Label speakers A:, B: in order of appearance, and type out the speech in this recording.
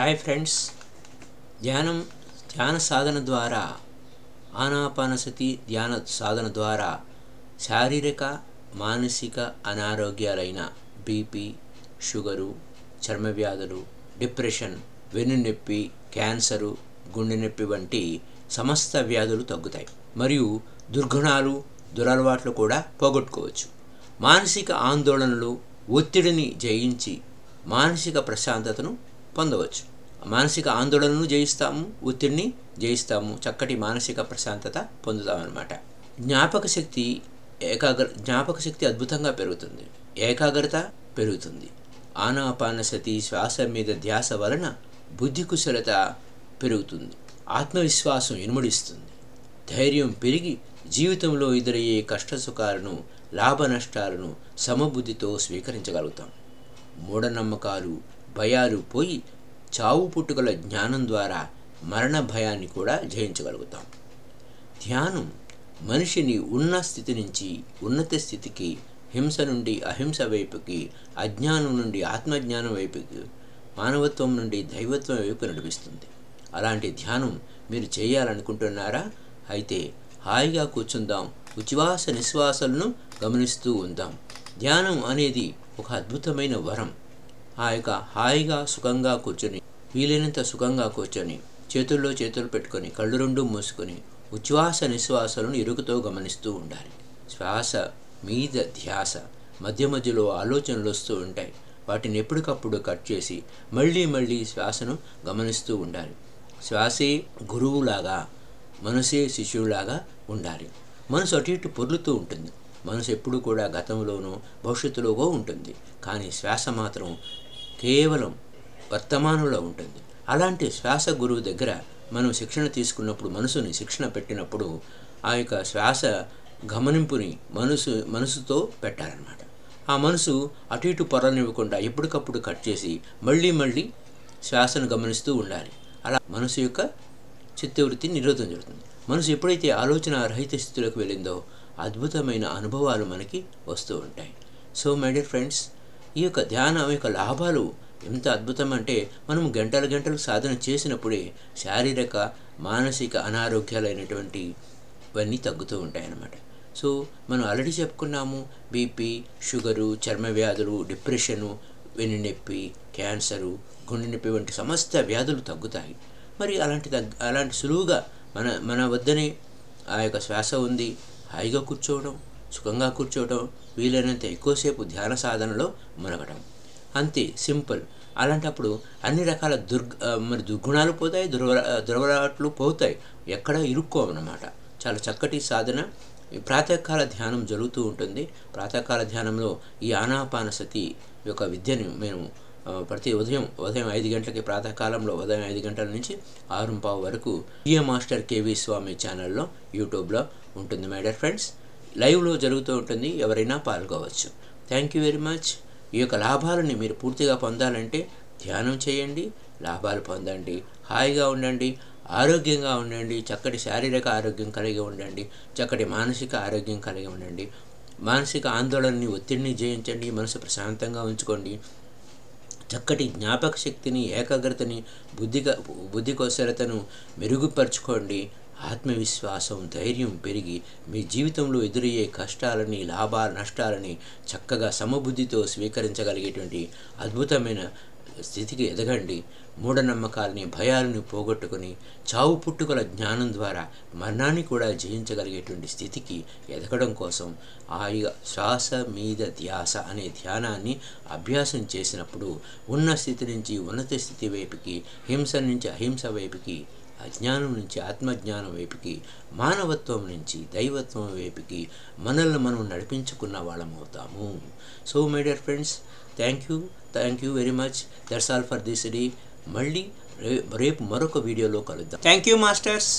A: Hi friends. ధ్యానం ధ్యాన సాధన ద్వారా ఆనాపానసతి ధ్యాన సాధన ద్వారా శారీరక మానసిక అనారోగ్యాలైన బీపీ షుగరు చర్మ వ్యాధులు డిప్రెషన్ వెన్నునొప్పి క్యాన్సరు గుండె నొప్పి వంటి సమస్త వ్యాధులు తగ్గుతాయి. మరియు దుర్గుణాలు దురలవాట్లు కూడా పోగొట్టుకోవచ్చు. మానసిక ఆందోళనలు ఒత్తిడిని జయించి మానసిక ప్రశాంతతను పొందవచ్చు. మానసిక ఆందోళనను జయిస్తాము ఒత్తిడిని జయిస్తాము చక్కటి మానసిక ప్రశాంతత పొందుతామన్నమాట. జ్ఞాపక శక్తి ఏకాగ్ర జ్ఞాపక శక్తి అద్భుతంగా పెరుగుతుంది. ఏకాగ్రత పెరుగుతుంది. ఆనాపానసతి శ్వాస మీద ధ్యాస వలన బుద్ధి కుశలత పెరుగుతుంది. ఆత్మవిశ్వాసం ఇనుమడిస్తుంది. ధైర్యం పెరిగి జీవితంలో ఎదురయ్యే కష్టసుఖాలను లాభ నష్టాలను సమబుద్ధితో స్వీకరించగలుగుతాం. మూఢనమ్మకాలు భయాలు పోయి చావు పుట్టుకల జ్ఞానం ద్వారా మరణ భయాన్ని కూడా జయించగలుగుతాం. ధ్యానం మనిషిని ఉన్న స్థితి నుంచి ఉన్నత స్థితికి హింస నుండి అహింస వైపుకి అజ్ఞానం నుండి ఆత్మజ్ఞానం వైపుకి మానవత్వం నుండి దైవత్వం వైపు నడిపిస్తుంది. అలాంటి ధ్యానం మీరు చేయాలనుకుంటున్నారా? అయితే హాయిగా కూర్చుందాం. ఉచ్ఛ్వాస నిశ్వాసలను గమనిస్తూ ఉందాం. ధ్యానం అనేది ఒక అద్భుతమైన వరం. ఆ యొక్క హాయిగా సుఖంగా కూర్చొని వీలైనంత సుఖంగా కూర్చొని చేతుల్లో చేతులు పెట్టుకొని కళ్ళు రెండు మూసుకొని ఉచ్ఛ్వాస నిశ్వాసాలను ఇరుకుతో గమనిస్తూ ఉండాలి. శ్వాస మీద ధ్యాస మధ్య మధ్యలో ఆలోచనలు వస్తూ ఉంటాయి. వాటిని ఎప్పటికప్పుడు కట్ చేసి మళ్ళీ మళ్ళీ శ్వాసను గమనిస్తూ ఉండాలి. శ్వాసే గురువులాగా మనసే శిష్యులాగా ఉండాలి. మనసు అటు ఇటు పొర్లుతూ ఉంటుంది. మనసు ఎప్పుడు కూడా గతంలోనూ భవిష్యత్తులోగో ఉంటుంది. కానీ శ్వాస మాత్రం కేవలం వర్తమానంలో ఉంటుంది. అలాంటి శ్వాస గురువు దగ్గర మనం శిక్షణ తీసుకున్నప్పుడు మనసుని శిక్షణ పెట్టినప్పుడు ఆ యొక్క శ్వాస గమనింపుని మనసు మనసుతో పెట్టాలన్నమాట ఆ మనసు అటు ఇటు పొరలనివ్వకుండా ఎప్పటికప్పుడు కట్ చేసి మళ్ళీ మళ్ళీ శ్వాసను గమనిస్తూ ఉండాలి. అలా మనసు యొక్క చిత్తవృత్తి నిరోధం జరుగుతుంది. మనసు ఎప్పుడైతే ఆలోచన రహిత స్థితిలోకి వెళ్ళిందో అద్భుతమైన అనుభవాలు మనకి వస్తూ ఉంటాయి. సో మై డియర్ ఫ్రెండ్స్ ఈ యొక్క ధ్యానం యొక్క లాభాలు ఎంత అద్భుతం అంటే మనం గంటల గంటలు సాధన చేసినప్పుడే శారీరక మానసిక అనారోగ్యాలైనటువంటి ఇవన్నీ తగ్గుతూ ఉంటాయన్నమాట. సో మనం ఆల్రెడీ చెప్పుకున్నాము బీపీ షుగరు చర్మ వ్యాధులు డిప్రెషను వెన్నునొప్పి క్యాన్సరు గుండె నొప్పి వంటి సమస్త వ్యాధులు తగ్గుతాయి. మరి అలాంటి తగ్గ అలాంటి సులువుగా మన మన వద్దనే ఆ యొక్క శ్వాస ఉంది హాయిగా కూర్చోవడం సుఖంగా కూర్చోవడం వీలైనంత ఎక్కువసేపు ధ్యాన సాధనలో మునగడం అంతే సింపుల్. అలాంటప్పుడు అన్ని రకాల దుర్గ మరి దుర్గుణాలు పోతాయి దుర్వ దుర్వరాట్లు పోతాయి. ఎక్కడ ఇరుక్కోవన్నమాట. చాలా చక్కటి సాధన. ప్రాతకాల ధ్యానం జరుగుతూ ఉంటుంది. ప్రాతకాల ధ్యానంలో ఈ ఆనాపానసతి యొక్క విద్యను మేము ప్రతి ఉదయం ఉదయం ఐదు గంటలకి ప్రాతకాలంలో ఉదయం ఐదు గంటల నుంచి ఆరు పావు వరకు ఈఏ మాస్టర్ కేవీ స్వామి ఛానల్లో యూట్యూబ్లో ఉంటుంది మై డియర్ ఫ్రెండ్స్. లైవ్లో జరుగుతూ ఉంటుంది. ఎవరైనా పాల్గొవచ్చు. Thank you very much. ఈ యొక్క లాభాలని మీరు పూర్తిగా పొందాలంటే ధ్యానం చేయండి లాభాలు పొందండి హాయిగా ఉండండి ఆరోగ్యంగా ఉండండి చక్కటి శారీరక ఆరోగ్యం కలిగి ఉండండి చక్కటి మానసిక ఆరోగ్యం కలిగి ఉండండి. మానసిక ఆందోళనని ఒత్తిడిని జయించండి మనసు ప్రశాంతంగా ఉంచుకోండి. చక్కటి జ్ఞాపక శక్తిని ఏకాగ్రతని బుద్ధిగా బుద్ధి కౌశలతను మెరుగుపరుచుకోండి. ఆత్మవిశ్వాసం ధైర్యం పెరిగి మీ జీవితంలో ఎదురయ్యే కష్టాలని లాభ నష్టాలని చక్కగా సమబుద్ధితో స్వీకరించగలిగేటువంటి అద్భుతమైన స్థితికి ఎదగండి. మూఢనమ్మకాలని భయాలను పోగొట్టుకుని చావు పుట్టుకల జ్ఞానం ద్వారా మరణాన్ని కూడా జయించగలిగేటువంటి స్థితికి ఎదగడం కోసం ఆ శ్వాస మీద ధ్యాస అనే ధ్యానాన్ని అభ్యాసం చేసినప్పుడు ఉన్న స్థితి నుంచి ఉన్నత స్థితి వైపుకి హింస నుంచి అహింస వైపుకి అజ్ఞానం నుంచి ఆత్మజ్ఞానం వైపుకి మానవత్వం నుంచి దైవత్వం వైపుకి మనల్ని మనం నడిపించుకున్న వాళ్ళం అవుతాము. So my dear friends thank you thank you very much that's all for this day మళ్ళీ రేపు మరొక వీడియోలో కలుద్దాం. Thank you masters